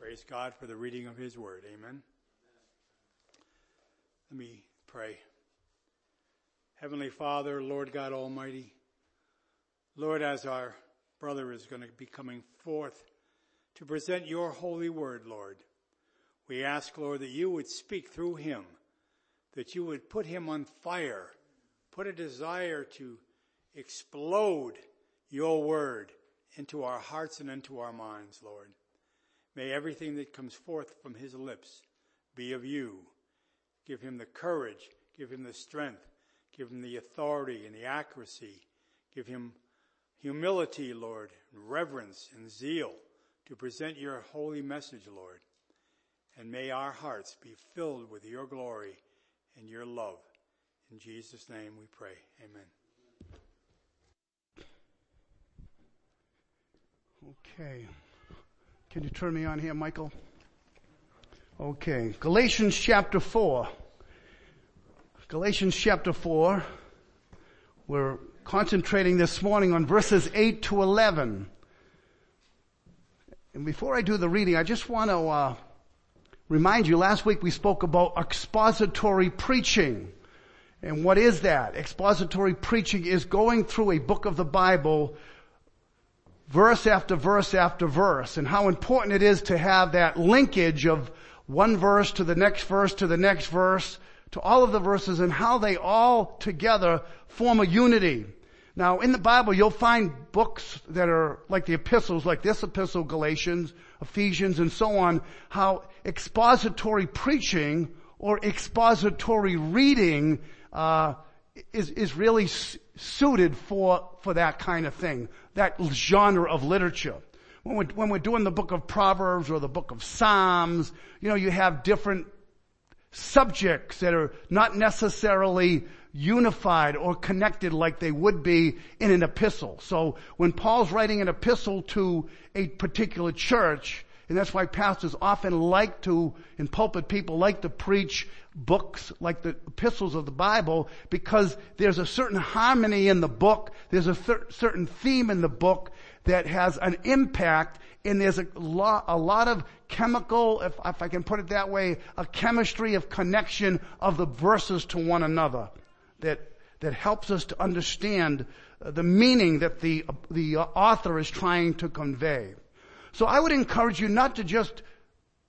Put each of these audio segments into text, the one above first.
Praise God for the reading of His Word. Amen. Let me pray. Heavenly Father, Lord God Almighty, Lord, as our brother is going to be coming forth to present your holy word, Lord, we ask, Lord, that you would speak through him, that you would put him on fire, put a desire to explode your word into our hearts and into our minds, Lord. May everything that comes forth from his lips be of you. Give him the courage, give him the strength, give him the authority and the accuracy. Give him humility, Lord, reverence and zeal to present your holy message, Lord. And may our hearts be filled with your glory and your love. In Jesus' name we pray. Amen. Okay. Can you turn me on here, Michael? Okay. Galatians chapter 4. Galatians chapter 4. We're concentrating this morning on verses 8 to 11. And before I do the reading, I just want to uh, remind you, last week we spoke about expository preaching. And what is that? Expository preaching is going through a book of the Bible verse after verse after verse and how important it is to have that linkage of one verse to the next verse to the next verse to all of the verses and how they all together form a unity. Now in the Bible you'll find books that are like the epistles, like this epistle, Galatians, Ephesians and so on, how expository preaching or expository reading uh, is, is really suited for, for that kind of thing, that genre of literature. When we're, when we're doing the book of Proverbs or the book of Psalms, you know, you have different subjects that are not necessarily unified or connected like they would be in an epistle. So when Paul's writing an epistle to a particular church, and that's why pastors often like to, in pulpit people like to preach books like the epistles of the Bible because there's a certain harmony in the book. There's a certain theme in the book that has an impact and there's a lot, a lot of chemical, if, if I can put it that way, a chemistry of connection of the verses to one another that, that helps us to understand the meaning that the, the author is trying to convey. So I would encourage you not to just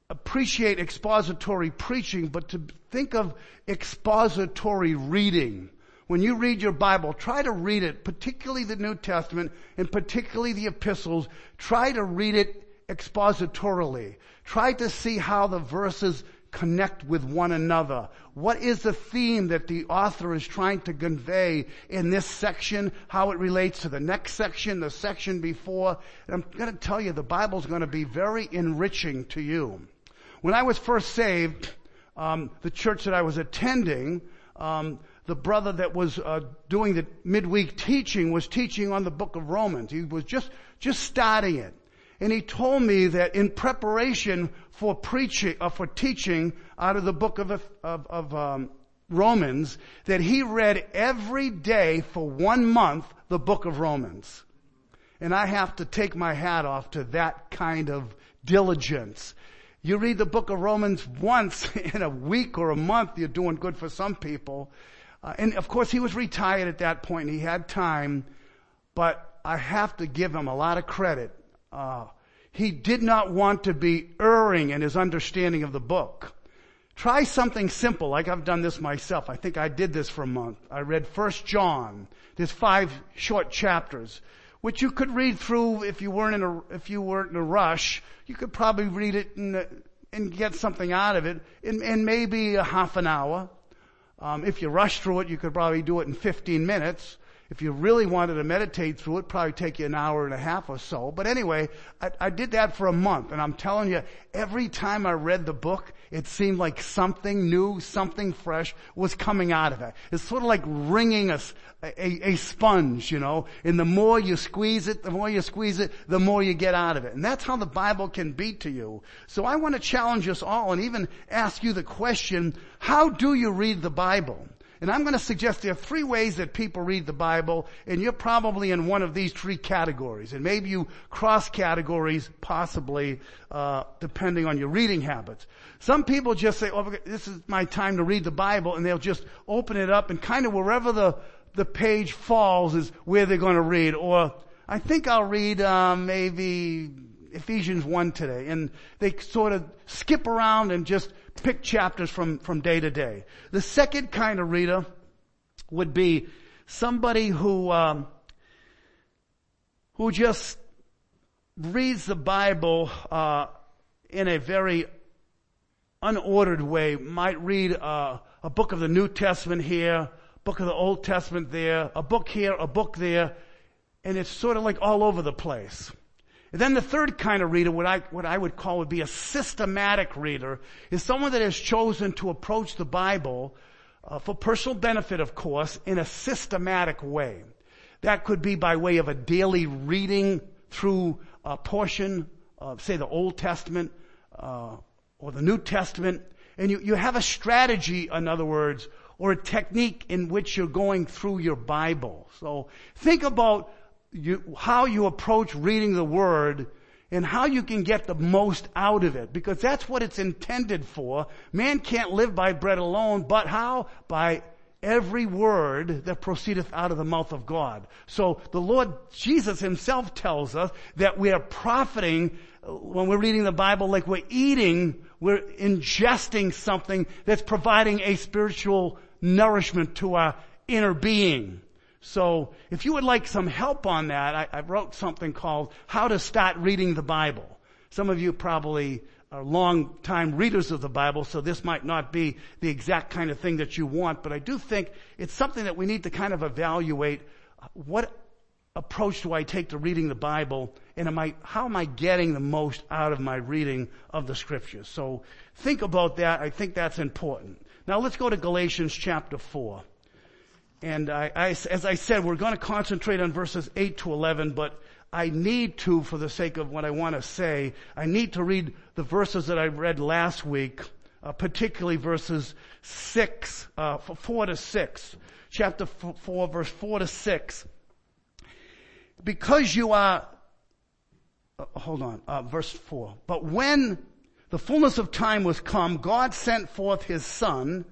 appreciate expository preaching, but to think of expository reading. When you read your Bible, try to read it, particularly the New Testament and particularly the epistles, try to read it expositorily. Try to see how the verses connect with one another? What is the theme that the author is trying to convey in this section? How it relates to the next section, the section before? And I'm going to tell you the Bible's going to be very enriching to you. When I was first saved, um, the church that I was attending, um, the brother that was uh, doing the midweek teaching was teaching on the book of Romans. He was just just starting it. And he told me that in preparation for preaching, uh, for teaching out of the book of, of, of um, Romans, that he read every day for one month the book of Romans. And I have to take my hat off to that kind of diligence. You read the book of Romans once in a week or a month, you're doing good for some people. Uh, and of course he was retired at that point. He had time, but I have to give him a lot of credit uh, he did not want to be erring in his understanding of the book. Try something simple, like I've done this myself. I think I did this for a month. I read First John. There's five short chapters, which you could read through if you weren't in a if you weren't in a rush. You could probably read it and, and get something out of it in, in maybe a half an hour. Um, if you rush through it, you could probably do it in 15 minutes. If you really wanted to meditate through it, probably take you an hour and a half or so. But anyway, I, I did that for a month and I'm telling you, every time I read the book, it seemed like something new, something fresh was coming out of it. It's sort of like wringing a, a, a, sponge, you know, and the more you squeeze it, the more you squeeze it, the more you get out of it. And that's how the Bible can be to you. So I want to challenge us all and even ask you the question, how do you read the Bible? And I'm going to suggest there are three ways that people read the Bible, and you're probably in one of these three categories. And maybe you cross categories, possibly, uh, depending on your reading habits. Some people just say, oh, this is my time to read the Bible, and they'll just open it up and kind of wherever the, the page falls is where they're going to read. Or, I think I'll read, um, maybe Ephesians 1 today. And they sort of skip around and just pick chapters from, from day to day. The second kind of reader would be somebody who, um, who just reads the Bible, uh, in a very unordered way, might read uh, a book of the New Testament here, book of the Old Testament there, a book here, a book there, and it's sort of like all over the place. Then the third kind of reader, what I, what I would call would be a systematic reader, is someone that has chosen to approach the Bible uh, for personal benefit, of course, in a systematic way. That could be by way of a daily reading through a portion of, say, the Old Testament uh, or the New Testament, and you, you have a strategy, in other words, or a technique in which you're going through your Bible. So think about you, how you approach reading the Word and how you can get the most out of it because that's what it's intended for. Man can't live by bread alone, but how? By every word that proceedeth out of the mouth of God. So the Lord Jesus himself tells us that we are profiting uh, when we're reading the Bible like we're eating, we're ingesting something that's providing a spiritual nourishment to our inner being. So if you would like some help on that, I, I, wrote something called How to Start Reading the Bible. Some of you probably are long time readers of the Bible, so this might not be the exact kind of thing that you want, but I do think it's something that we need to kind of evaluate. What approach do I take to reading the Bible and am I, how am I getting the most out of my reading of the scriptures? So think about that. I think that's important. Now let's go to Galatians chapter 4. And I, I, as I said, we're going to concentrate on verses 8 to 11, but I need to, for the sake of what I want to say, I need to read the verses that I read last week, uh, particularly verses 6, uh, 4 to 6. Chapter 4, verse 4 to 6. Because you are, uh, hold on, uh, verse 4. But when the fullness of time was come, God sent forth his son,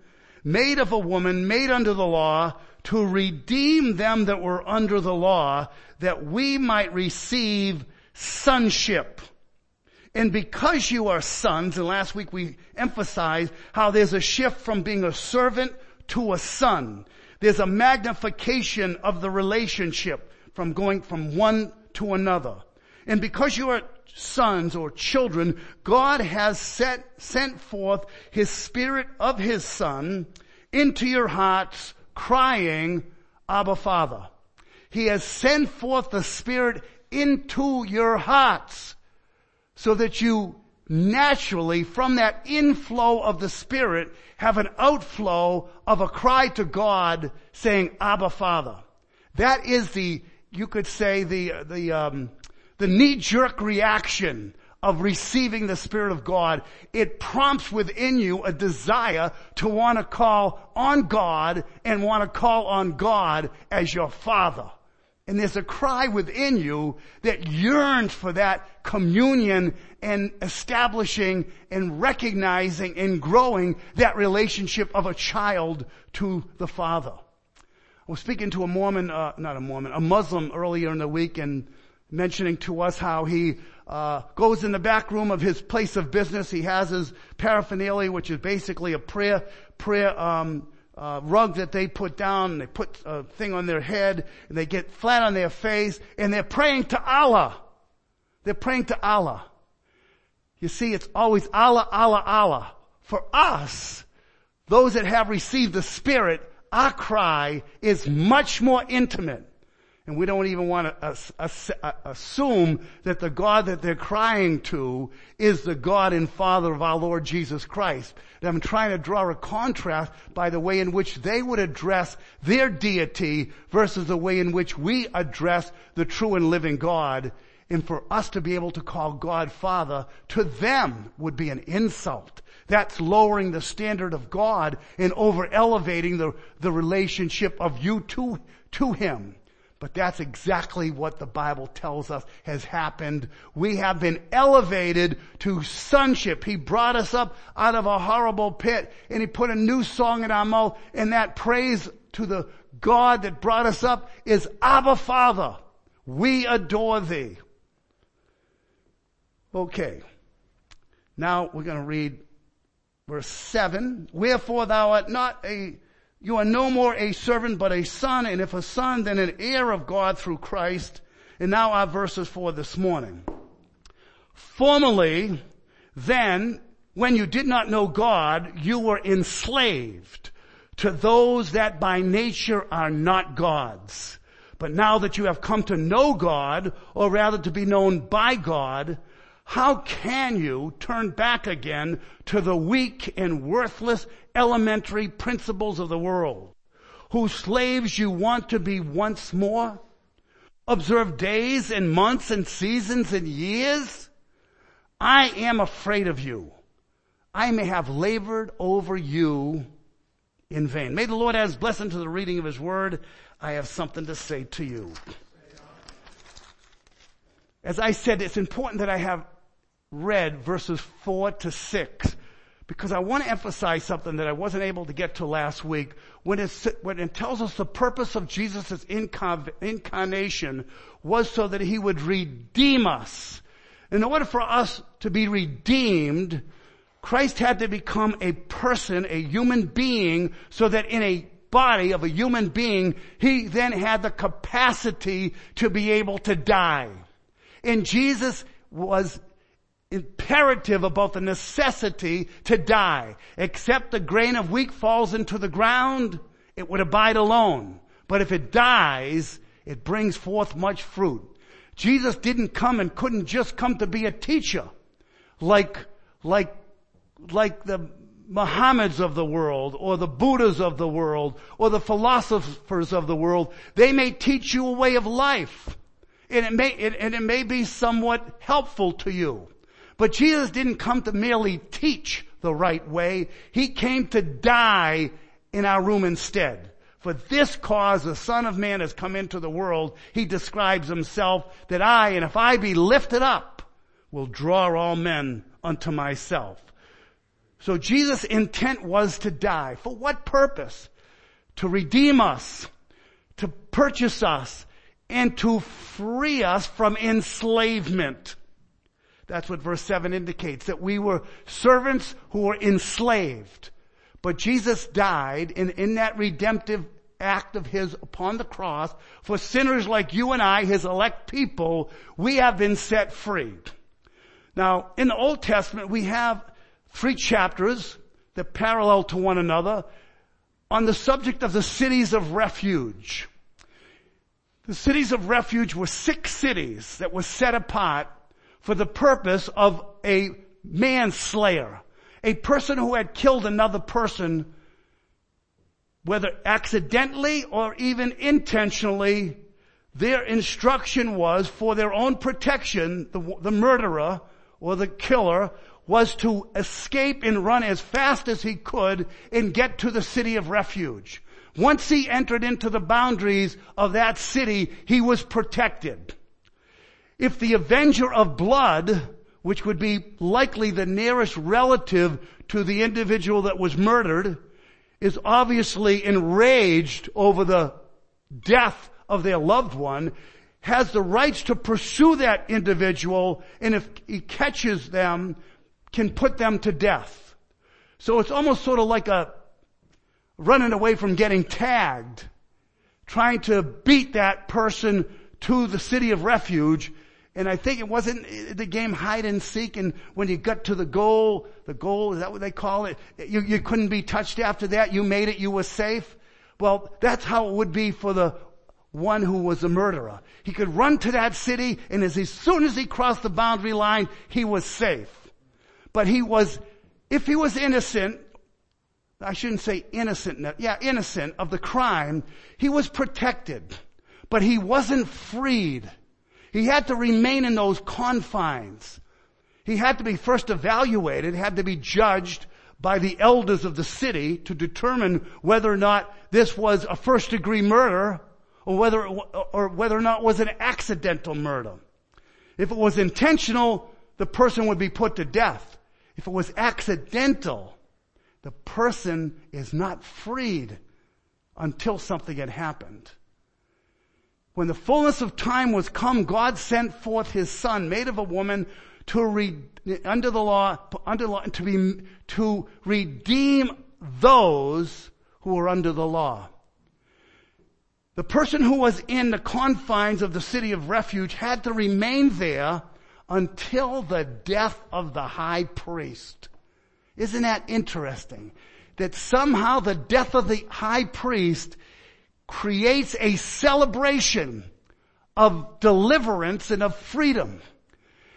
made of a woman, made under the law, to redeem them that were under the law, that we might receive sonship. And because you are sons, and last week we emphasized how there's a shift from being a servant to a son. There's a magnification of the relationship from going from one to another. And because you are sons or children, God has set, sent forth His Spirit of His Son into your hearts crying, Abba Father. He has sent forth the Spirit into your hearts so that you naturally from that inflow of the Spirit have an outflow of a cry to God saying, Abba Father. That is the, you could say the, the, um, the knee-jerk reaction of receiving the Spirit of God, it prompts within you a desire to want to call on God and want to call on God as your Father. And there's a cry within you that yearns for that communion and establishing and recognizing and growing that relationship of a child to the Father. I was speaking to a Mormon, uh, not a Mormon, a Muslim earlier in the week and mentioning to us how he uh, goes in the back room of his place of business. He has his paraphernalia, which is basically a prayer prayer um, uh, rug that they put down. And they put a thing on their head, and they get flat on their face, and they're praying to Allah. They're praying to Allah. You see, it's always Allah, Allah, Allah. For us, those that have received the Spirit, our cry is much more intimate. And we don't even want to assume that the God that they're crying to is the God and Father of our Lord Jesus Christ. And I'm trying to draw a contrast by the way in which they would address their deity versus the way in which we address the true and living God. And for us to be able to call God Father to them would be an insult. That's lowering the standard of God and over elevating the, the relationship of you to, to Him. But that's exactly what the Bible tells us has happened. We have been elevated to sonship. He brought us up out of a horrible pit and He put a new song in our mouth and that praise to the God that brought us up is Abba Father. We adore Thee. Okay. Now we're going to read verse 7. Wherefore thou art not a, you are no more a servant but a son, and if a son, then an heir of God through Christ. And now our verses for this morning. Formerly, then, when you did not know God, you were enslaved to those that by nature are not God's. But now that you have come to know God, or rather to be known by God, how can you turn back again to the weak and worthless elementary principles of the world, whose slaves you want to be once more? Observe days and months and seasons and years? I am afraid of you. I may have labored over you in vain. May the Lord add his blessing to the reading of his word. I have something to say to you. As I said, it's important that I have read verses four to six because I want to emphasize something that I wasn't able to get to last week. When it, when it tells us the purpose of Jesus' incarnation was so that he would redeem us. In order for us to be redeemed, Christ had to become a person, a human being, so that in a body of a human being, he then had the capacity to be able to die. And Jesus was imperative about the necessity to die. Except the grain of wheat falls into the ground, it would abide alone. But if it dies, it brings forth much fruit. Jesus didn't come and couldn't just come to be a teacher like, like, like the Muhammads of the world or the Buddhas of the world or the philosophers of the world. They may teach you a way of life and it may, and it may be somewhat helpful to you. But Jesus didn't come to merely teach the right way. He came to die in our room instead. For this cause the Son of Man has come into the world. He describes himself that I, and if I be lifted up, will draw all men unto myself. So Jesus' intent was to die. For what purpose? To redeem us, to purchase us, and to free us from enslavement. That's what verse 7 indicates, that we were servants who were enslaved. But Jesus died in, in that redemptive act of His upon the cross for sinners like you and I, His elect people, we have been set free. Now, in the Old Testament, we have three chapters that parallel to one another on the subject of the cities of refuge. The cities of refuge were six cities that were set apart for the purpose of a manslayer. A person who had killed another person, whether accidentally or even intentionally, their instruction was for their own protection, the, the murderer or the killer was to escape and run as fast as he could and get to the city of refuge. Once he entered into the boundaries of that city, he was protected. If the avenger of blood, which would be likely the nearest relative to the individual that was murdered, is obviously enraged over the death of their loved one, has the rights to pursue that individual, and if he catches them, can put them to death. So it's almost sort of like a running away from getting tagged, trying to beat that person to the city of refuge and I think it wasn't the game hide and seek and when you got to the goal, the goal, is that what they call it? You, you couldn't be touched after that. You made it. You were safe. Well, that's how it would be for the one who was a murderer. He could run to that city and as, as soon as he crossed the boundary line, he was safe. But he was, if he was innocent, I shouldn't say innocent, yeah, innocent of the crime, he was protected. But he wasn't freed. He had to remain in those confines. He had to be first evaluated, had to be judged by the elders of the city to determine whether or not this was a first degree murder or whether, or whether or not it was an accidental murder. If it was intentional, the person would be put to death. If it was accidental, the person is not freed until something had happened. When the fullness of time was come, God sent forth his son, made of a woman, to re, under the law, under law, to be, to redeem those who were under the law. The person who was in the confines of the city of refuge had to remain there until the death of the high priest. Isn't that interesting? That somehow the death of the high priest creates a celebration of deliverance and of freedom.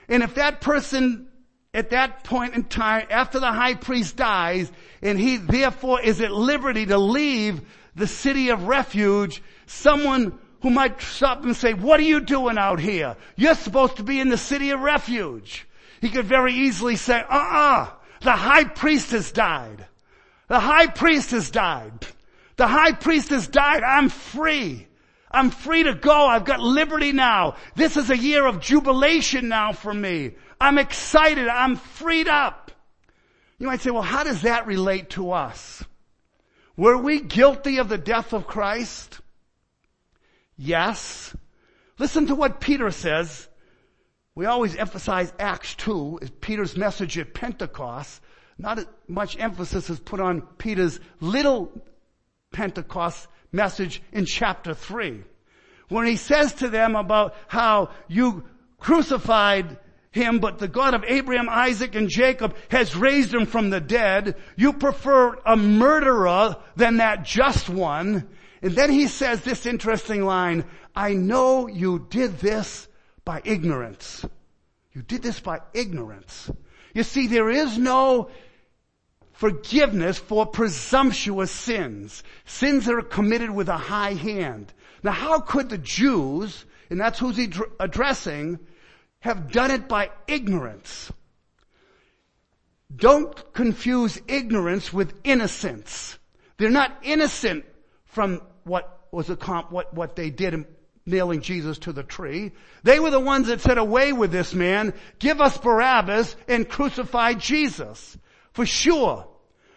And if that person at that point in time, after the high priest dies, and he therefore is at liberty to leave the city of refuge, someone who might stop and say, what are you doing out here? You're supposed to be in the city of refuge. He could very easily say, uh-uh, the high priest has died. The high priest has died. The high priest has died. I'm free. I'm free to go. I've got liberty now. This is a year of jubilation now for me. I'm excited. I'm freed up. You might say, well, how does that relate to us? Were we guilty of the death of Christ? Yes. Listen to what Peter says. We always emphasize Acts 2 is Peter's message at Pentecost. Not much emphasis is put on Peter's little Pentecost message in chapter 3. When he says to them about how you crucified him, but the God of Abraham, Isaac, and Jacob has raised him from the dead. You prefer a murderer than that just one. And then he says this interesting line, I know you did this by ignorance. You did this by ignorance. You see, there is no forgiveness for presumptuous sins. Sins that are committed with a high hand. Now how could the Jews, and that's who's he addressing, have done it by ignorance? Don't confuse ignorance with innocence. They're not innocent from what was a comp, what, what they did in nailing Jesus to the tree. They were the ones that said away with this man, give us Barabbas and crucify Jesus. For sure.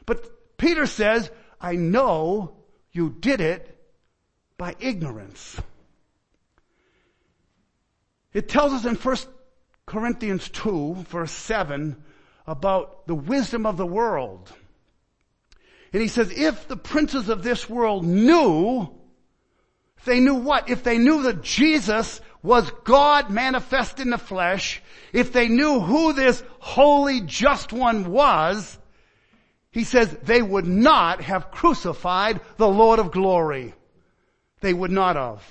But Peter says, I know you did it by ignorance. It tells us in 1 Corinthians 2 verse 7 about the wisdom of the world. And he says, if the princes of this world knew, if they knew what? If they knew that Jesus was God manifest in the flesh, if they knew who this holy just one was, he says they would not have crucified the Lord of glory. They would not have.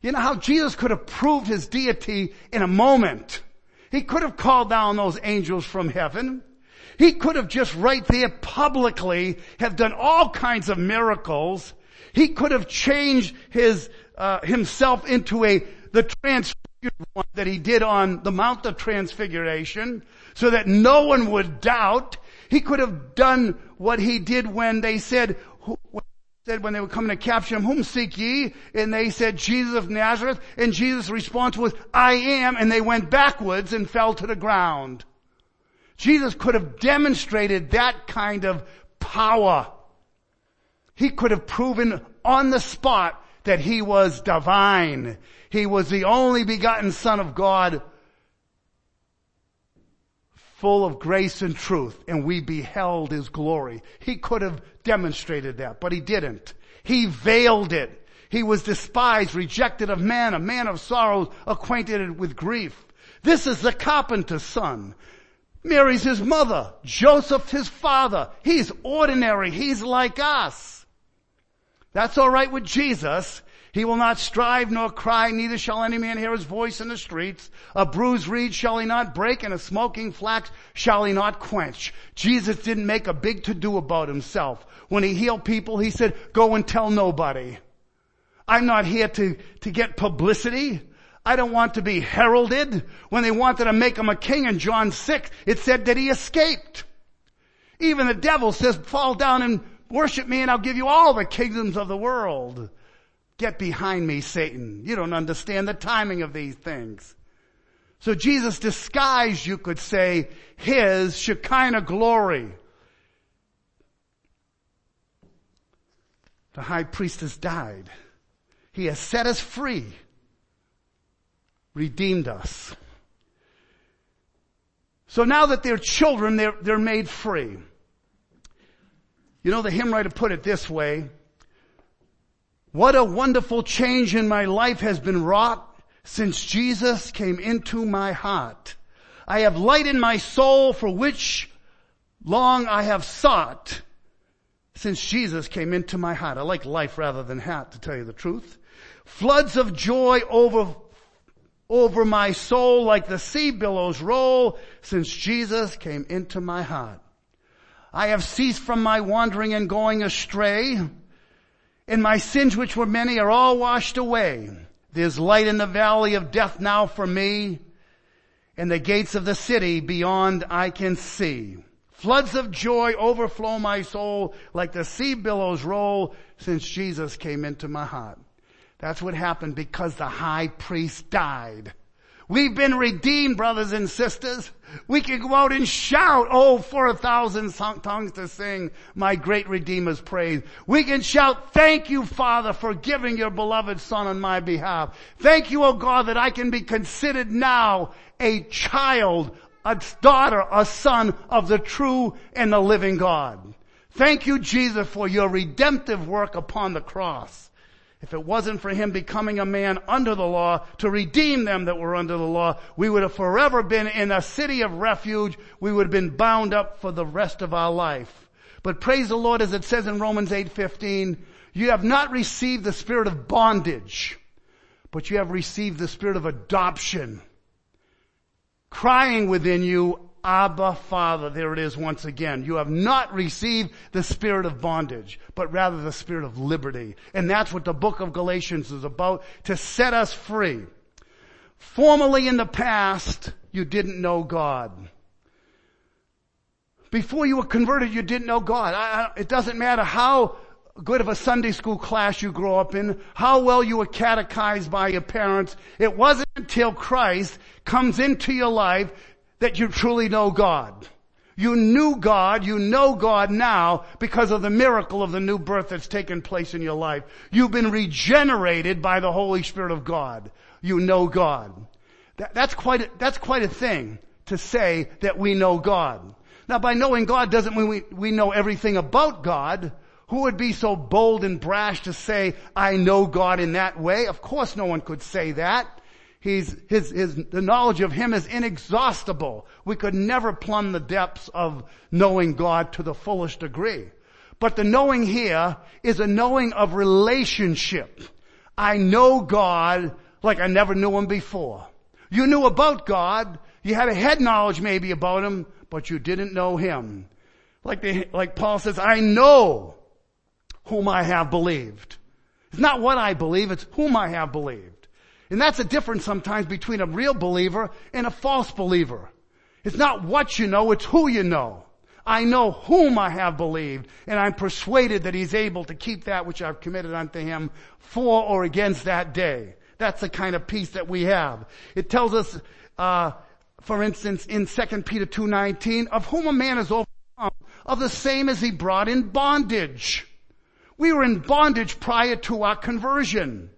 You know how Jesus could have proved his deity in a moment. He could have called down those angels from heaven. He could have just right there publicly have done all kinds of miracles. He could have changed his, uh, himself into a, the transfigured one that he did on the Mount of Transfiguration so that no one would doubt he could have done what he did when they said, said when they were coming to capture him, whom seek ye? And they said, Jesus of Nazareth. And Jesus' response was, I am. And they went backwards and fell to the ground. Jesus could have demonstrated that kind of power. He could have proven on the spot that he was divine. He was the only begotten son of God full of grace and truth, and we beheld his glory. He could have demonstrated that, but he didn't. He veiled it. He was despised, rejected of man, a man of sorrows, acquainted with grief. This is the carpenter's son. Mary's his mother. Joseph his father. He's ordinary. He's like us. That's alright with Jesus. He will not strive nor cry, neither shall any man hear his voice in the streets. A bruised reed shall he not break, and a smoking flax shall he not quench. Jesus didn't make a big to-do about himself. When he healed people, he said, go and tell nobody. I'm not here to, to get publicity. I don't want to be heralded. When they wanted to make him a king in John 6, it said that he escaped. Even the devil says, fall down and worship me and I'll give you all the kingdoms of the world. Get behind me, Satan. You don't understand the timing of these things. So Jesus disguised, you could say, his Shekinah glory. The high priest has died. He has set us free, redeemed us. So now that they're children, they're, they're made free. You know, the hymn writer put it this way. What a wonderful change in my life has been wrought since Jesus came into my heart. I have light in my soul for which long I have sought since Jesus came into my heart. I like life rather than hat to tell you the truth. Floods of joy over, over my soul like the sea billows roll since Jesus came into my heart. I have ceased from my wandering and going astray and my sins which were many are all washed away. There's light in the valley of death now for me and the gates of the city beyond I can see. Floods of joy overflow my soul like the sea billows roll since Jesus came into my heart. That's what happened because the high priest died. We've been redeemed, brothers and sisters. We can go out and shout, oh, for a thousand tongues to sing my great Redeemer's praise. We can shout, thank you, Father, for giving your beloved Son on my behalf. Thank you, oh God, that I can be considered now a child, a daughter, a son of the true and the living God. Thank you, Jesus, for your redemptive work upon the cross. If it wasn't for him becoming a man under the law to redeem them that were under the law, we would have forever been in a city of refuge. We would have been bound up for the rest of our life. But praise the Lord as it says in Romans 8:15, you have not received the spirit of bondage, but you have received the spirit of adoption, crying within you, Abba Father. There it is once again. You have not received the spirit of bondage, but rather the spirit of liberty. And that's what the book of Galatians is about, to set us free. Formerly in the past, you didn't know God. Before you were converted, you didn't know God. I, I, it doesn't matter how good of a Sunday school class you grow up in, how well you were catechized by your parents. It wasn't until Christ comes into your life that you truly know God. You knew God, you know God now because of the miracle of the new birth that's taken place in your life. You've been regenerated by the Holy Spirit of God. You know God. That, that's quite a, that's quite a thing to say that we know God. Now by knowing God doesn't mean we, we know everything about God. Who would be so bold and brash to say, I know God in that way? Of course no one could say that. He's, his, his, the knowledge of Him is inexhaustible. We could never plumb the depths of knowing God to the fullest degree. But the knowing here is a knowing of relationship. I know God like I never knew Him before. You knew about God. You had a head knowledge maybe about Him, but you didn't know Him. Like the, like Paul says, I know whom I have believed. It's not what I believe, it's whom I have believed. And that's a difference sometimes between a real believer and a false believer. It's not what you know, it's who you know. I know whom I have believed, and I'm persuaded that he's able to keep that which I've committed unto him for or against that day. That's the kind of peace that we have. It tells us, uh, for instance, in 2 Peter 2.19, of whom a man is overcome, of the same as he brought in bondage. We were in bondage prior to our conversion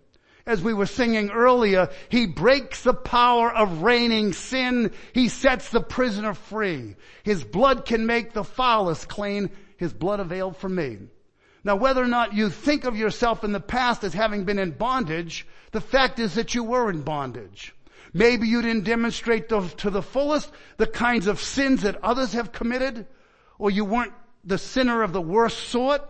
as we were singing earlier, he breaks the power of reigning sin. He sets the prisoner free. His blood can make the foulest clean. His blood availed for me. Now whether or not you think of yourself in the past as having been in bondage, the fact is that you were in bondage. Maybe you didn't demonstrate the, to the fullest the kinds of sins that others have committed, or you weren't the sinner of the worst sort,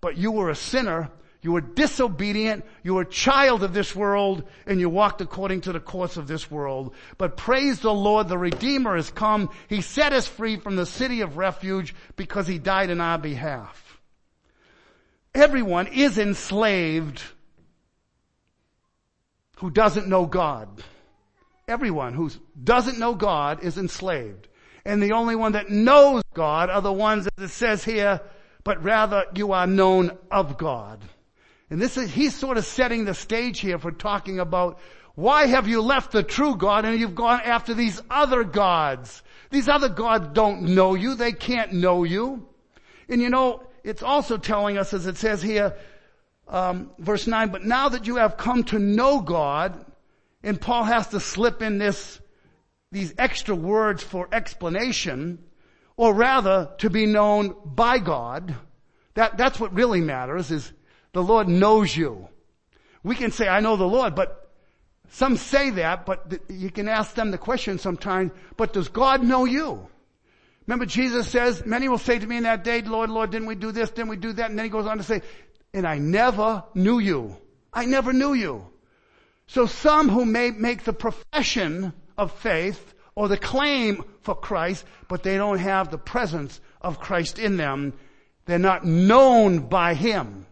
but you were a sinner you were disobedient. You were a child of this world and you walked according to the course of this world. But praise the Lord, the Redeemer has come. He set us free from the city of refuge because he died in our behalf. Everyone is enslaved who doesn't know God. everyone who doesn't know God is enslaved. And the only one that knows God are the ones that it says here, but rather you are known of God. And this is, he's sort of setting the stage here for talking about why have you left the true God and you've gone after these other gods? These other gods don't know you. They can't know you. And you know, it's also telling us, as it says here, um, verse 9, but now that you have come to know God, and Paul has to slip in this, these extra words for explanation, or rather to be known by God. That, that's what really matters is the Lord knows you. We can say, I know the Lord, but some say that, but you can ask them the question sometimes, but does God know you? Remember Jesus says, many will say to me in that day, Lord, Lord, didn't we do this? Didn't we do that? And then he goes on to say, and I never knew you. I never knew you. So some who may make the profession of faith or the claim for Christ, but they don't have the presence of Christ in them, they're not known by Him.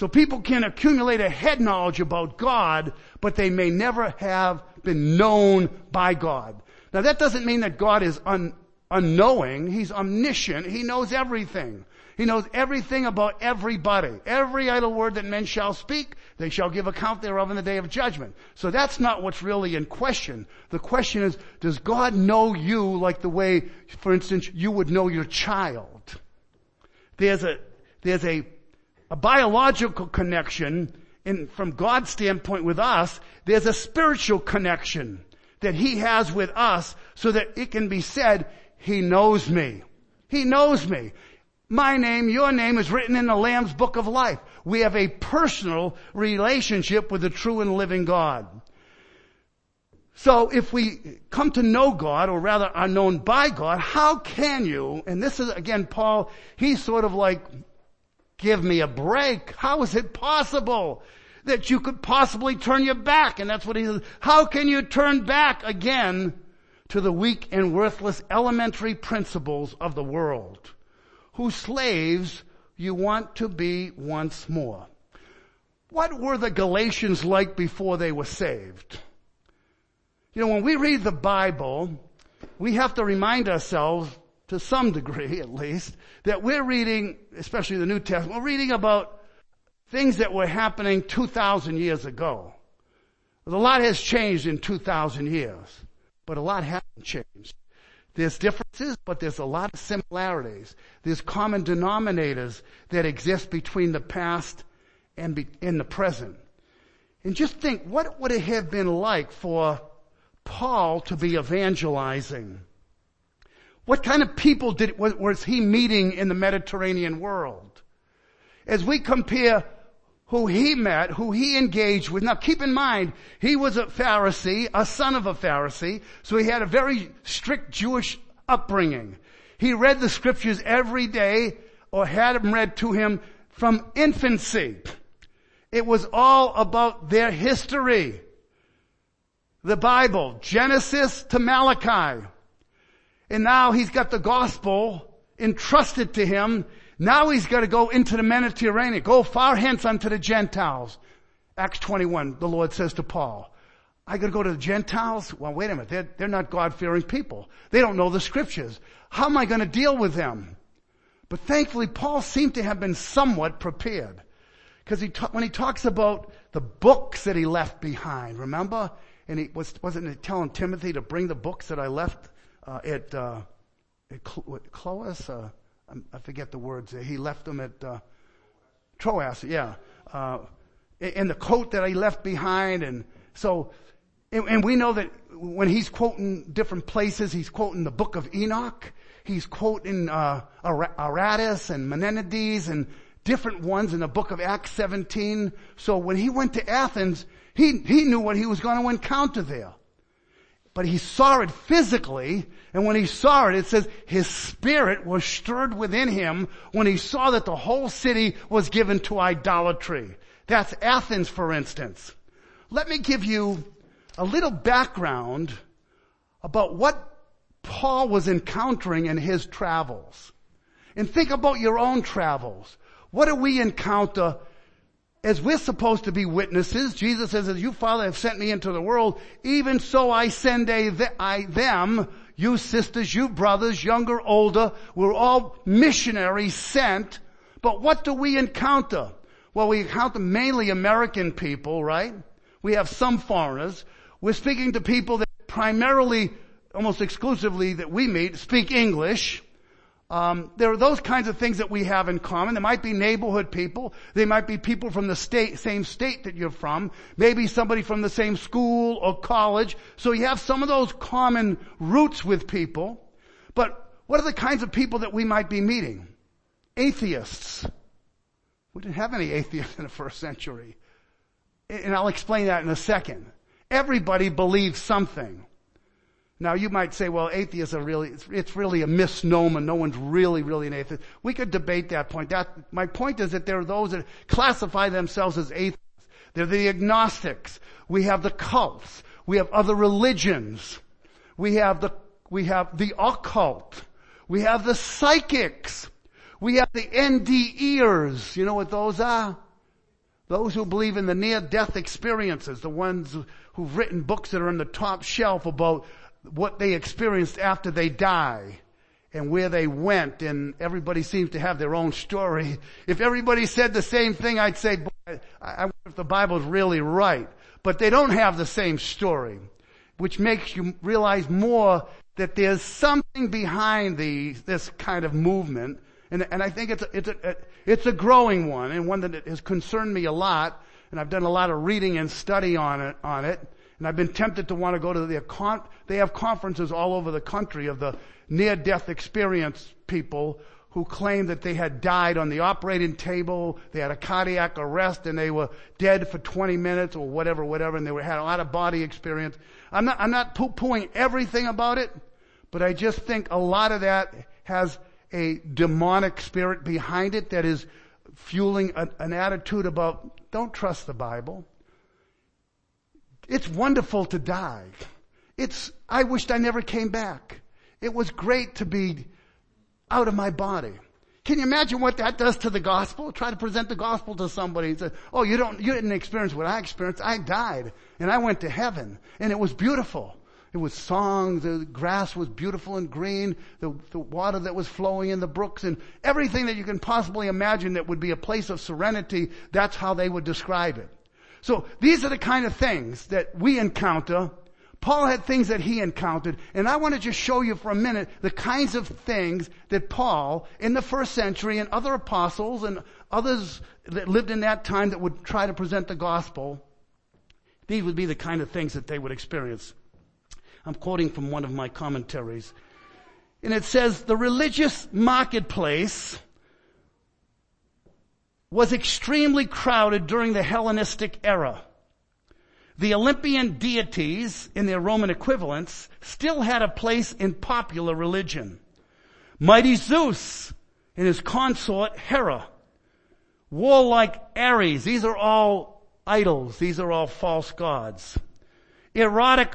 So people can accumulate a head knowledge about God, but they may never have been known by God. Now that doesn't mean that God is un, unknowing. He's omniscient. He knows everything. He knows everything about everybody. Every idle word that men shall speak, they shall give account thereof in the day of judgment. So that's not what's really in question. The question is, does God know you like the way, for instance, you would know your child? There's a, there's a, a biological connection in, from God's standpoint with us. There's a spiritual connection that He has with us so that it can be said, He knows me. He knows me. My name, your name is written in the Lamb's book of life. We have a personal relationship with the true and living God. So if we come to know God, or rather are known by God, how can you, and this is again Paul, he's sort of like, give me a break. How is it possible that you could possibly turn your back? And that's what he says. How can you turn back again to the weak and worthless elementary principles of the world? whose slaves you want to be once more. What were the Galatians like before they were saved? You know, when we read the Bible, we have to remind ourselves, to some degree at least, that we're reading, especially the New Testament, we're reading about things that were happening 2,000 years ago. A lot has changed in 2,000 years, but a lot hasn't changed. There's differences, but there's a lot of similarities. There's common denominators that exist between the past and be, in the present. And just think, what would it have been like for Paul to be evangelizing? What kind of people did, was he meeting in the Mediterranean world? As we compare who he met, who he engaged with. Now keep in mind, he was a Pharisee, a son of a Pharisee, so he had a very strict Jewish upbringing. He read the scriptures every day or had them read to him from infancy. It was all about their history. The Bible, Genesis to Malachi. And now he's got the gospel entrusted to him now he's got to go into the Mediterranean, go far hence unto the Gentiles. Acts 21, the Lord says to Paul, I gotta go to the Gentiles? Well, wait a minute. They're, they're not God-fearing people. They don't know the scriptures. How am I gonna deal with them? But thankfully, Paul seemed to have been somewhat prepared. Because he ta- when he talks about the books that he left behind, remember? And he was, wasn't he telling Timothy to bring the books that I left, uh, at, uh, at Cloas, uh, I forget the words. He left them at uh, Troas. Yeah, uh, in the coat that he left behind, and so, and, and we know that when he's quoting different places, he's quoting the book of Enoch. He's quoting uh, Aratus and Menenides and different ones in the book of Acts 17. So when he went to Athens, he, he knew what he was going to encounter there but he saw it physically, and when he saw it, it says his spirit was stirred within him when he saw that the whole city was given to idolatry. That's Athens, for instance. Let me give you a little background about what Paul was encountering in his travels. And think about your own travels. What do we encounter as we're supposed to be witnesses, Jesus says, as you Father have sent me into the world, even so I send a, I, them, you sisters, you brothers, younger, older, we're all missionaries sent. But what do we encounter? Well, we encounter mainly American people, right? We have some foreigners. We're speaking to people that primarily, almost exclusively that we meet, speak English. Um, there are those kinds of things that we have in common. There might be neighborhood people. They might be people from the state, same state that you're from. Maybe somebody from the same school or college. So you have some of those common roots with people. But what are the kinds of people that we might be meeting? Atheists. We didn't have any atheists in the first century. And I'll explain that in a second. Everybody believes something. Now you might say, well, atheists are really, it's, it's, really a misnomer. No one's really, really an atheist. We could debate that point. That, my point is that there are those that classify themselves as atheists. They're the agnostics. We have the cults. We have other religions. We have the, we have the occult. We have the psychics. We have the NDEers. You know what those are? Those who believe in the near-death experiences, the ones who've written books that are on the top shelf about what they experienced after they die and where they went and everybody seems to have their own story. If everybody said the same thing, I'd say, boy, I wonder if the Bible's really right. But they don't have the same story, which makes you realize more that there's something behind the, this kind of movement. And, and I think it's a, it's a, it's a growing one and one that has concerned me a lot. And I've done a lot of reading and study on it, on it. And I've been tempted to want to go to their con, they have conferences all over the country of the near death experience people who claim that they had died on the operating table, they had a cardiac arrest and they were dead for 20 minutes or whatever, whatever, and they were, had a lot of body experience. I'm not, I'm not poo-pooing everything about it, but I just think a lot of that has a demonic spirit behind it that is fueling a, an attitude about don't trust the Bible. It's wonderful to die. It's, I wished I never came back. It was great to be out of my body. Can you imagine what that does to the gospel? Try to present the gospel to somebody and say, oh, you don't, you didn't experience what I experienced. I died and I went to heaven and it was beautiful. It was songs, the grass was beautiful and green, the, the water that was flowing in the brooks and everything that you can possibly imagine that would be a place of serenity, that's how they would describe it. So these are the kind of things that we encounter. Paul had things that he encountered, and I want to just show you for a minute the kinds of things that Paul in the first century and other apostles and others that lived in that time that would try to present the gospel, these would be the kind of things that they would experience. I'm quoting from one of my commentaries. And it says, the religious marketplace was extremely crowded during the Hellenistic era. The Olympian deities in their Roman equivalents still had a place in popular religion. Mighty Zeus and his consort Hera, warlike Ares, these are all idols, these are all false gods. Erotic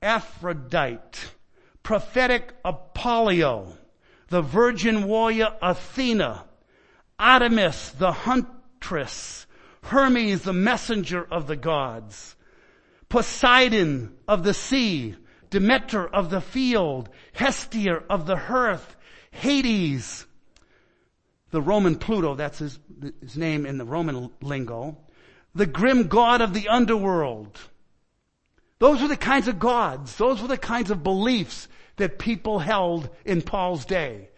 Aphrodite, prophetic Apollo, the virgin warrior Athena, Artemis, the huntress, Hermes, the messenger of the gods, Poseidon of the sea, Demeter of the field, Hestia of the hearth, Hades, the Roman Pluto, that's his, his name in the Roman lingo, the grim god of the underworld. Those were the kinds of gods, those were the kinds of beliefs that people held in Paul's day.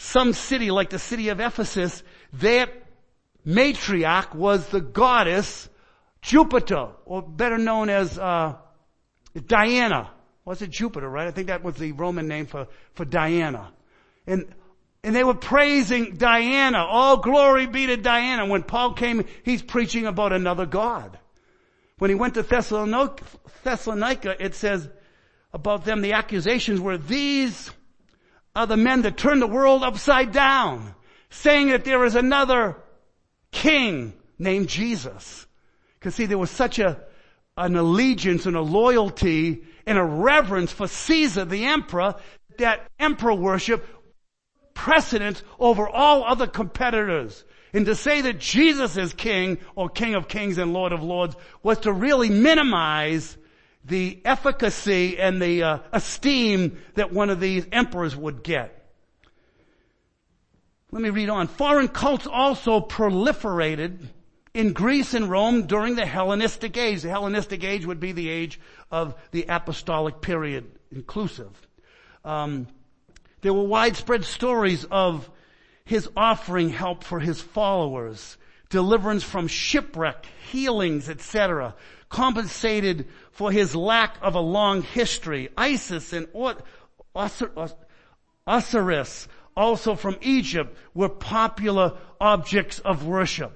Some city like the city of Ephesus their matriarch was the goddess Jupiter, or better known as uh, Diana. Was it Jupiter, right? I think that was the Roman name for, for Diana. And and they were praising Diana. All glory be to Diana. When Paul came, he's preaching about another God. When he went to Thessalonica, it says about them, the accusations were, these are the men that turn the world upside down saying that there is another king named Jesus. Cause see, there was such a, an allegiance and a loyalty and a reverence for Caesar, the emperor, that emperor worship precedence over all other competitors. And to say that Jesus is king or king of kings and lord of lords was to really minimize the efficacy and the uh, esteem that one of these emperors would get. Let me read on. Foreign cults also proliferated in Greece and Rome during the Hellenistic age. The Hellenistic age would be the age of the apostolic period inclusive. Um, there were widespread stories of his offering help for his followers, deliverance from shipwreck, healings, etc., compensated for his lack of a long history. Isis and Osiris, also from Egypt, were popular objects of worship.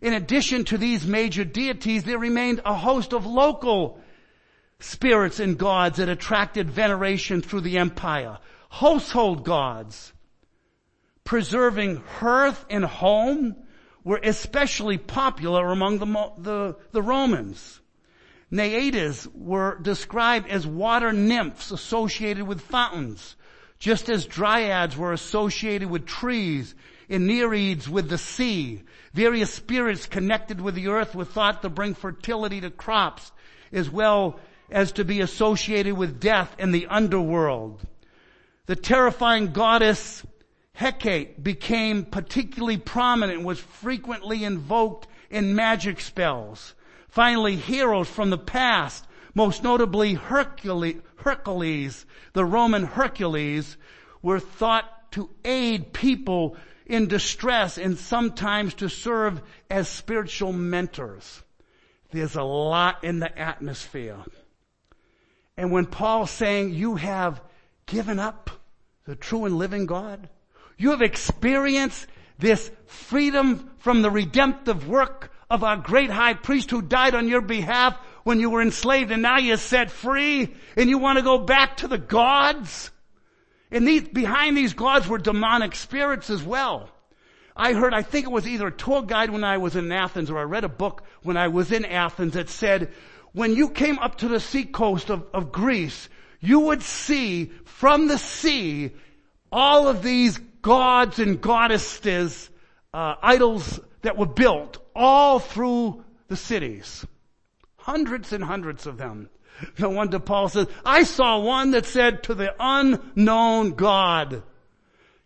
In addition to these major deities, there remained a host of local spirits and gods that attracted veneration through the empire. Household gods, preserving hearth and home, were especially popular among the, the, the Romans. Naiades were described as water nymphs associated with fountains, just as dryads were associated with trees and nereids with the sea. Various spirits connected with the earth were thought to bring fertility to crops as well as to be associated with death in the underworld. The terrifying goddess Hecate became particularly prominent and was frequently invoked in magic spells. Finally, heroes from the past, most notably Hercules, Hercules, the Roman Hercules, were thought to aid people in distress and sometimes to serve as spiritual mentors. There's a lot in the atmosphere. And when Paul's saying you have given up the true and living God, you have experienced this freedom from the redemptive work of our great high priest who died on your behalf when you were enslaved and now you're set free and you want to go back to the gods. And these, behind these gods were demonic spirits as well. I heard, I think it was either a tour guide when I was in Athens or I read a book when I was in Athens that said, when you came up to the seacoast of, of Greece, you would see from the sea all of these gods and goddesses, uh, idols that were built all through the cities. Hundreds and hundreds of them. No wonder Paul says, I saw one that said to the unknown God.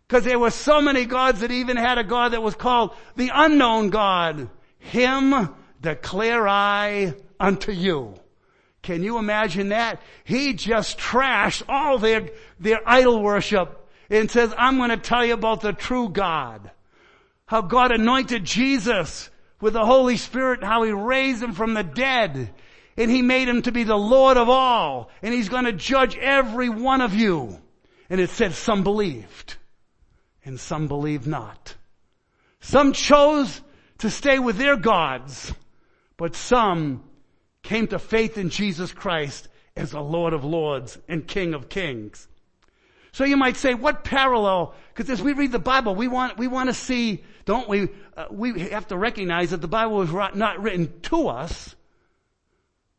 Cause there were so many gods that even had a God that was called the unknown God. Him declare I unto you. Can you imagine that? He just trashed all their, their idol worship and says, I'm going to tell you about the true God. How God anointed Jesus with the Holy Spirit, how He raised Him from the dead and he made him to be the Lord of all, and he's going to judge every one of you. And it said some believed, and some believed not. Some chose to stay with their gods, but some came to faith in Jesus Christ as the Lord of Lords and King of Kings. So you might say, what parallel? Because as we read the Bible, we want we want to see, don't we? Uh, we have to recognize that the Bible was not written to us,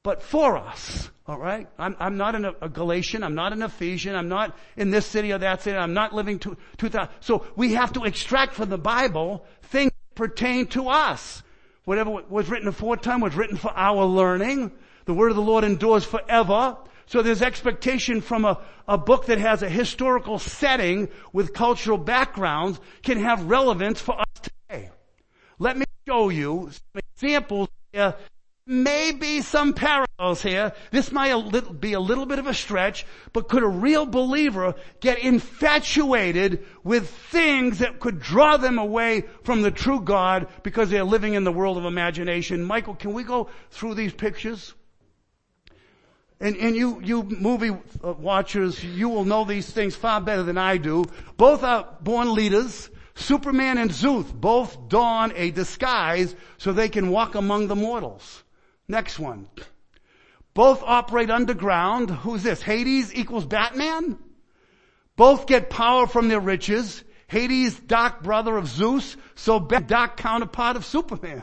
but for us. All right? I'm, I'm not a, Galatian. I'm not an Ephesian. I'm not in this city or that city. I'm not living to 2000. So we have to extract from the Bible things that pertain to us. Whatever was written aforetime was written for our learning. The word of the Lord endures forever. So there's expectation from a, a book that has a historical setting with cultural backgrounds can have relevance for us today. Let me show you some examples here Maybe some parallels here. This might be a little bit of a stretch, but could a real believer get infatuated with things that could draw them away from the true God because they're living in the world of imagination? Michael, can we go through these pictures? And, and you, you movie uh, watchers, you will know these things far better than I do. Both are born leaders. Superman and Zeus both don a disguise so they can walk among the mortals. Next one. Both operate underground. Who's this? Hades equals Batman? Both get power from their riches. Hades, dark brother of Zeus, so dark counterpart of Superman.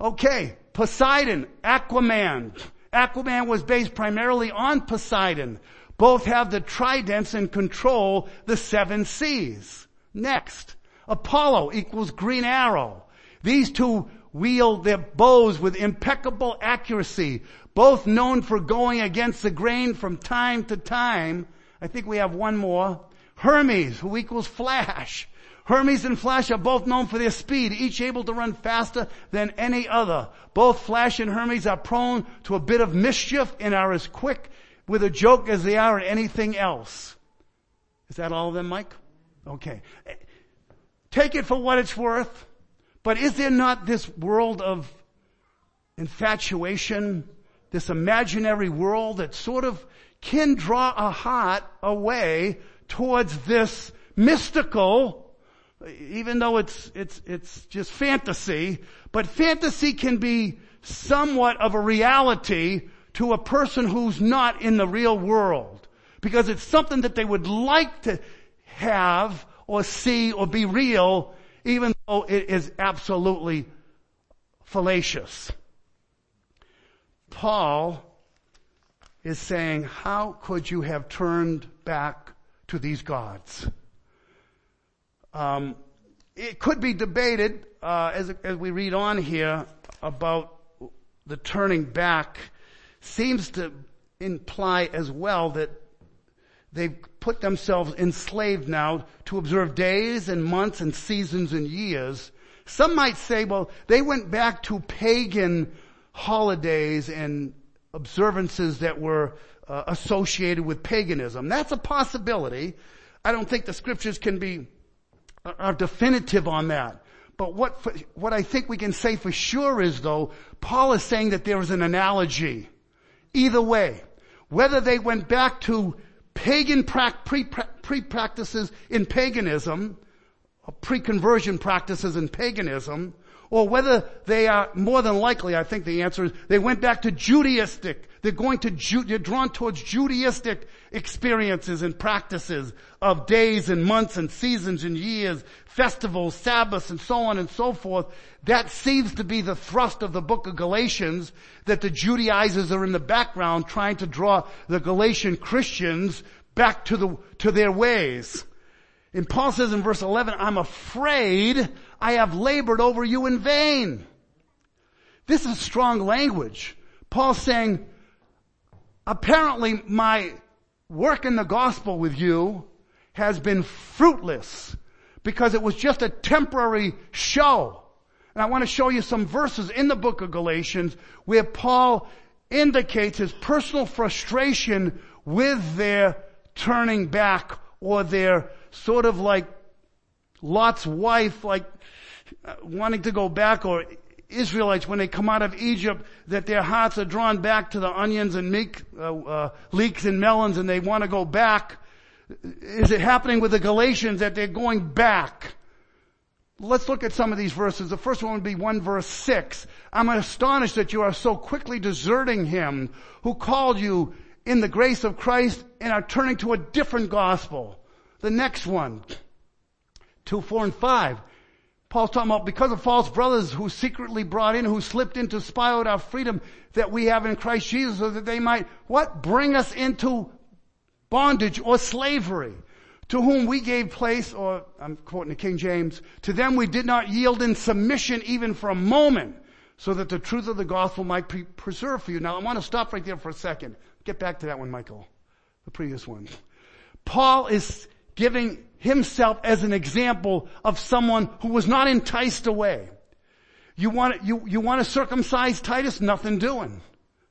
Okay, Poseidon, Aquaman. Aquaman was based primarily on Poseidon. Both have the tridents and control the seven seas. Next, Apollo equals green arrow. These two wield their bows with impeccable accuracy, both known for going against the grain from time to time. I think we have one more. Hermes, who equals Flash. Hermes and Flash are both known for their speed, each able to run faster than any other. Both Flash and Hermes are prone to a bit of mischief and are as quick with a joke as they are at anything else. Is that all of them, Mike? Okay. Take it for what it's worth. But is there not this world of infatuation, this imaginary world that sort of can draw a heart away towards this mystical, even though it's, it's, it's just fantasy, but fantasy can be somewhat of a reality to a person who's not in the real world. Because it's something that they would like to have or see or be real, even though it is absolutely fallacious. Paul is saying, how could you have turned back to these gods? Um, it could be debated uh, as, as we read on here about the turning back seems to imply as well that they've put themselves enslaved now to observe days and months and seasons and years. Some might say, well, they went back to pagan holidays and observances that were uh, associated with paganism. That's a possibility. I don't think the scriptures can be are definitive on that. But what what I think we can say for sure is though, Paul is saying that there is an analogy. Either way, whether they went back to pagan pre-practices in paganism, pre-conversion practices in paganism, or whether they are more than likely, I think the answer is they went back to Judaistic. They're going to, Ju- they're drawn towards Judaistic experiences and practices of days and months and seasons and years, festivals, Sabbaths and so on and so forth. That seems to be the thrust of the book of Galatians, that the Judaizers are in the background trying to draw the Galatian Christians back to the, to their ways. And Paul says in verse 11, I'm afraid I have labored over you in vain. This is strong language. Paul's saying, apparently my work in the gospel with you has been fruitless because it was just a temporary show. And I want to show you some verses in the book of Galatians where Paul indicates his personal frustration with their turning back or their sort of like Lot's wife, like uh, wanting to go back or Israelites when they come out of Egypt that their hearts are drawn back to the onions and meek, uh, uh, leeks and melons and they want to go back. Is it happening with the Galatians that they're going back? Let's look at some of these verses. The first one would be 1 verse 6. I'm astonished that you are so quickly deserting him who called you in the grace of Christ and are turning to a different gospel. The next one, 2, 4, and 5. Paul's talking about because of false brothers who secretly brought in, who slipped in to spy out our freedom that we have in Christ Jesus so that they might, what? Bring us into bondage or slavery to whom we gave place, or I'm quoting the King James, to them we did not yield in submission even for a moment, so that the truth of the gospel might be preserved for you. Now I want to stop right there for a second. Get back to that one, Michael. The previous one. Paul is giving himself as an example of someone who was not enticed away. You want, you, you want to circumcise Titus? Nothing doing.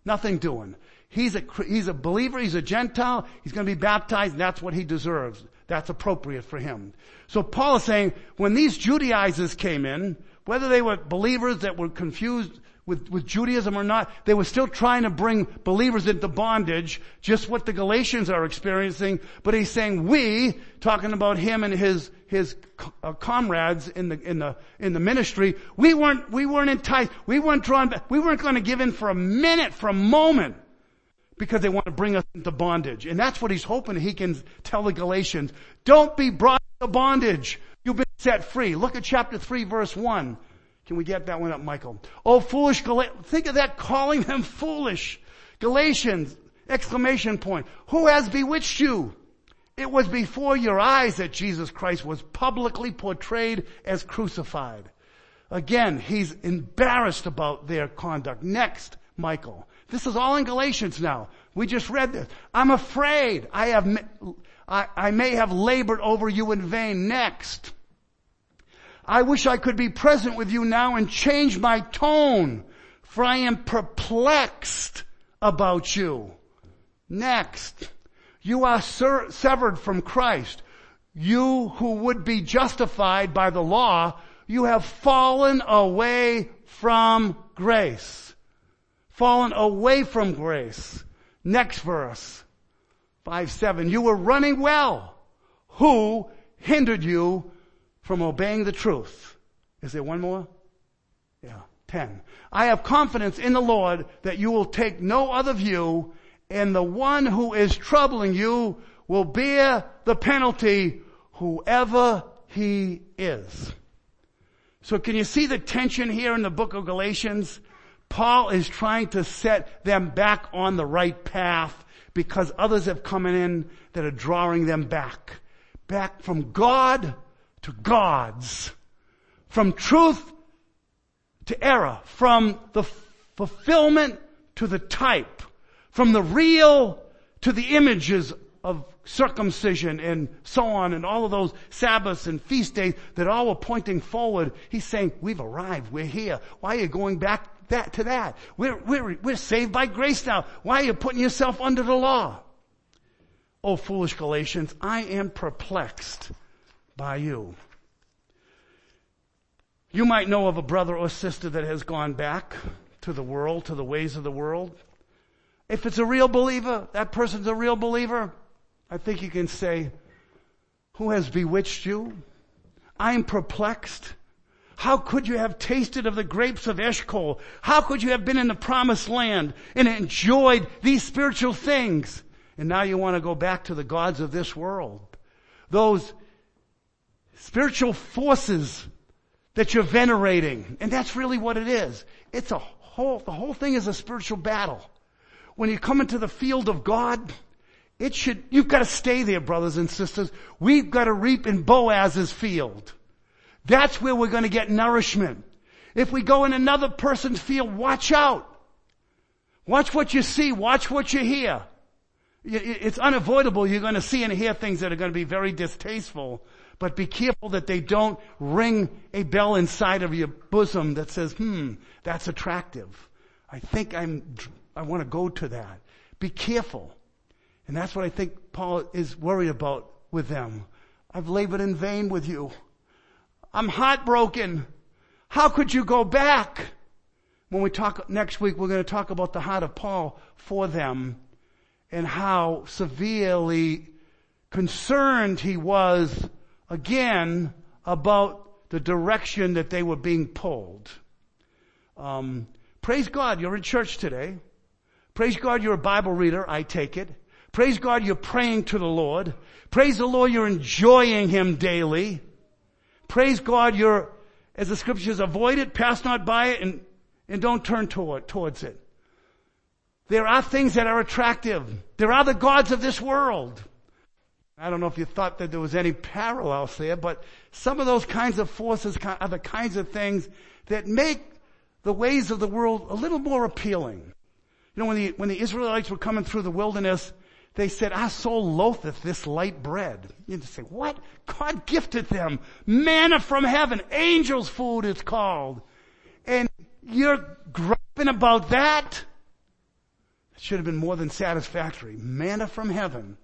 Nothing doing. He's a, he's a believer, he's a Gentile, he's going to be baptized, and that's what he deserves. That's appropriate for him. So Paul is saying, when these Judaizers came in, whether they were believers that were confused with, with Judaism or not, they were still trying to bring believers into bondage, just what the Galatians are experiencing. But he's saying we, talking about him and his, his uh, comrades in the, in the, in the ministry, we weren't, we weren't enticed, we weren't drawn back, we weren't going to give in for a minute, for a moment because they want to bring us into bondage. And that's what he's hoping he can tell the Galatians. Don't be brought into bondage. You've been set free. Look at chapter 3 verse 1. Can we get that one up, Michael? Oh, foolish Galatians. Think of that calling them foolish. Galatians, exclamation point. Who has bewitched you? It was before your eyes that Jesus Christ was publicly portrayed as crucified. Again, he's embarrassed about their conduct. Next, Michael. This is all in Galatians now. We just read this. I'm afraid I have, I, I may have labored over you in vain. Next. I wish I could be present with you now and change my tone, for I am perplexed about you. Next. You are ser- severed from Christ. You who would be justified by the law, you have fallen away from grace. Fallen away from grace. Next verse. 5 7. You were running well. Who hindered you from obeying the truth? Is there one more? Yeah. 10. I have confidence in the Lord that you will take no other view and the one who is troubling you will bear the penalty whoever he is. So can you see the tension here in the book of Galatians? Paul is trying to set them back on the right path because others have come in that are drawing them back. Back from God to gods. From truth to error. From the fulfillment to the type. From the real to the images of circumcision and so on and all of those Sabbaths and feast days that all were pointing forward. He's saying, we've arrived. We're here. Why are you going back that to that? We're, we're, we're saved by grace now. Why are you putting yourself under the law? Oh, foolish Galatians, I am perplexed by you. You might know of a brother or sister that has gone back to the world, to the ways of the world. If it's a real believer, that person's a real believer, I think you can say, who has bewitched you? I am perplexed. How could you have tasted of the grapes of Eshcol? How could you have been in the promised land and enjoyed these spiritual things? And now you want to go back to the gods of this world. Those spiritual forces that you're venerating. And that's really what it is. It's a whole, the whole thing is a spiritual battle when you come into the field of God, it should, you've got to stay there, brothers and sisters. We've got to reap in Boaz's field. That's where we're going to get nourishment. If we go in another person's field, watch out. Watch what you see. Watch what you hear. It's unavoidable. You're going to see and hear things that are going to be very distasteful, but be careful that they don't ring a bell inside of your bosom that says, hmm, that's attractive. I think I'm I want to go to that. Be careful. And that's what I think Paul is worried about with them. I've labored in vain with you. I'm heartbroken. How could you go back? When we talk next week, we're going to talk about the heart of Paul for them and how severely concerned he was again about the direction that they were being pulled. Um, praise God, you're in church today. Praise God you're a Bible reader, I take it. Praise God you're praying to the Lord. Praise the Lord you're enjoying Him daily. Praise God you're, as the scriptures, avoid it, pass not by it, and, and don't turn toward, towards it. There are things that are attractive. There are the gods of this world. I don't know if you thought that there was any parallels there, but some of those kinds of forces are the kinds of things that make the ways of the world a little more appealing. You know, when the, when the Israelites were coming through the wilderness, they said, our soul loatheth this light bread. You just say, what? God gifted them manna from heaven, angels food it's called. And you're griping about that? It should have been more than satisfactory. Manna from heaven.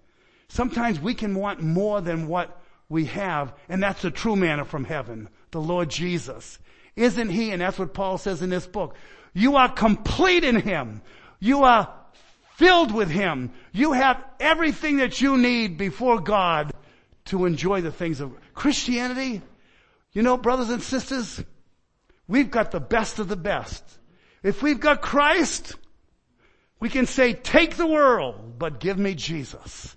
Sometimes we can want more than what we have, and that's the true manna from heaven, the Lord Jesus. Isn't He? And that's what Paul says in this book. You are complete in Him. You are filled with Him. You have everything that you need before God to enjoy the things of Christianity. You know, brothers and sisters, we've got the best of the best. If we've got Christ, we can say, take the world, but give me Jesus.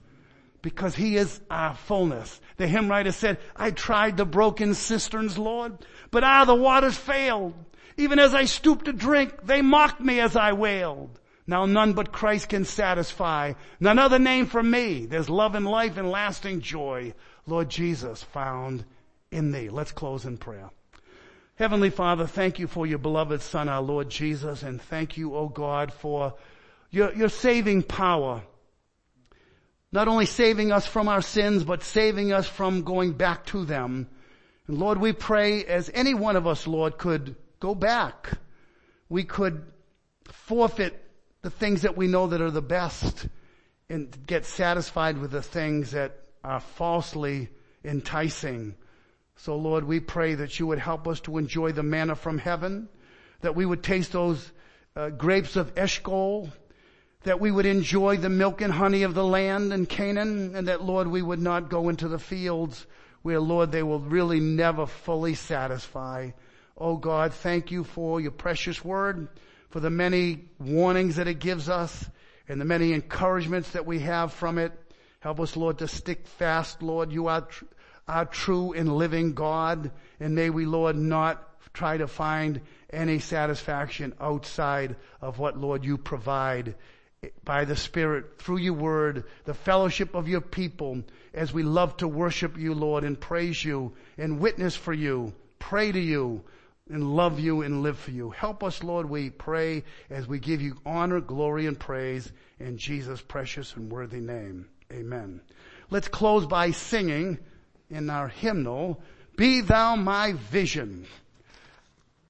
Because He is our fullness. The hymn writer said, I tried the broken cisterns, Lord, but ah, the waters failed. Even as I stooped to drink, they mocked me as I wailed. Now none but Christ can satisfy. None other name for me. There's love and life and lasting joy. Lord Jesus found in thee. Let's close in prayer. Heavenly Father, thank you for your beloved Son, our Lord Jesus, and thank you, O God, for your, your saving power. Not only saving us from our sins, but saving us from going back to them. And Lord, we pray as any one of us, Lord, could go back. We could forfeit the things that we know that are the best and get satisfied with the things that are falsely enticing. So Lord, we pray that you would help us to enjoy the manna from heaven, that we would taste those uh, grapes of Eshcol, that we would enjoy the milk and honey of the land in Canaan, and that Lord, we would not go into the fields where Lord, they will really never fully satisfy. Oh God, thank you for your precious word, for the many warnings that it gives us, and the many encouragements that we have from it. Help us, Lord, to stick fast, Lord. You are tr- our true and living God. And may we, Lord, not try to find any satisfaction outside of what, Lord, you provide by the Spirit through your word, the fellowship of your people as we love to worship you, Lord, and praise you and witness for you, pray to you and love you and live for you. Help us, Lord, we pray as we give you honor, glory, and praise in Jesus' precious and worthy name. Amen. Let's close by singing in our hymnal, Be Thou My Vision.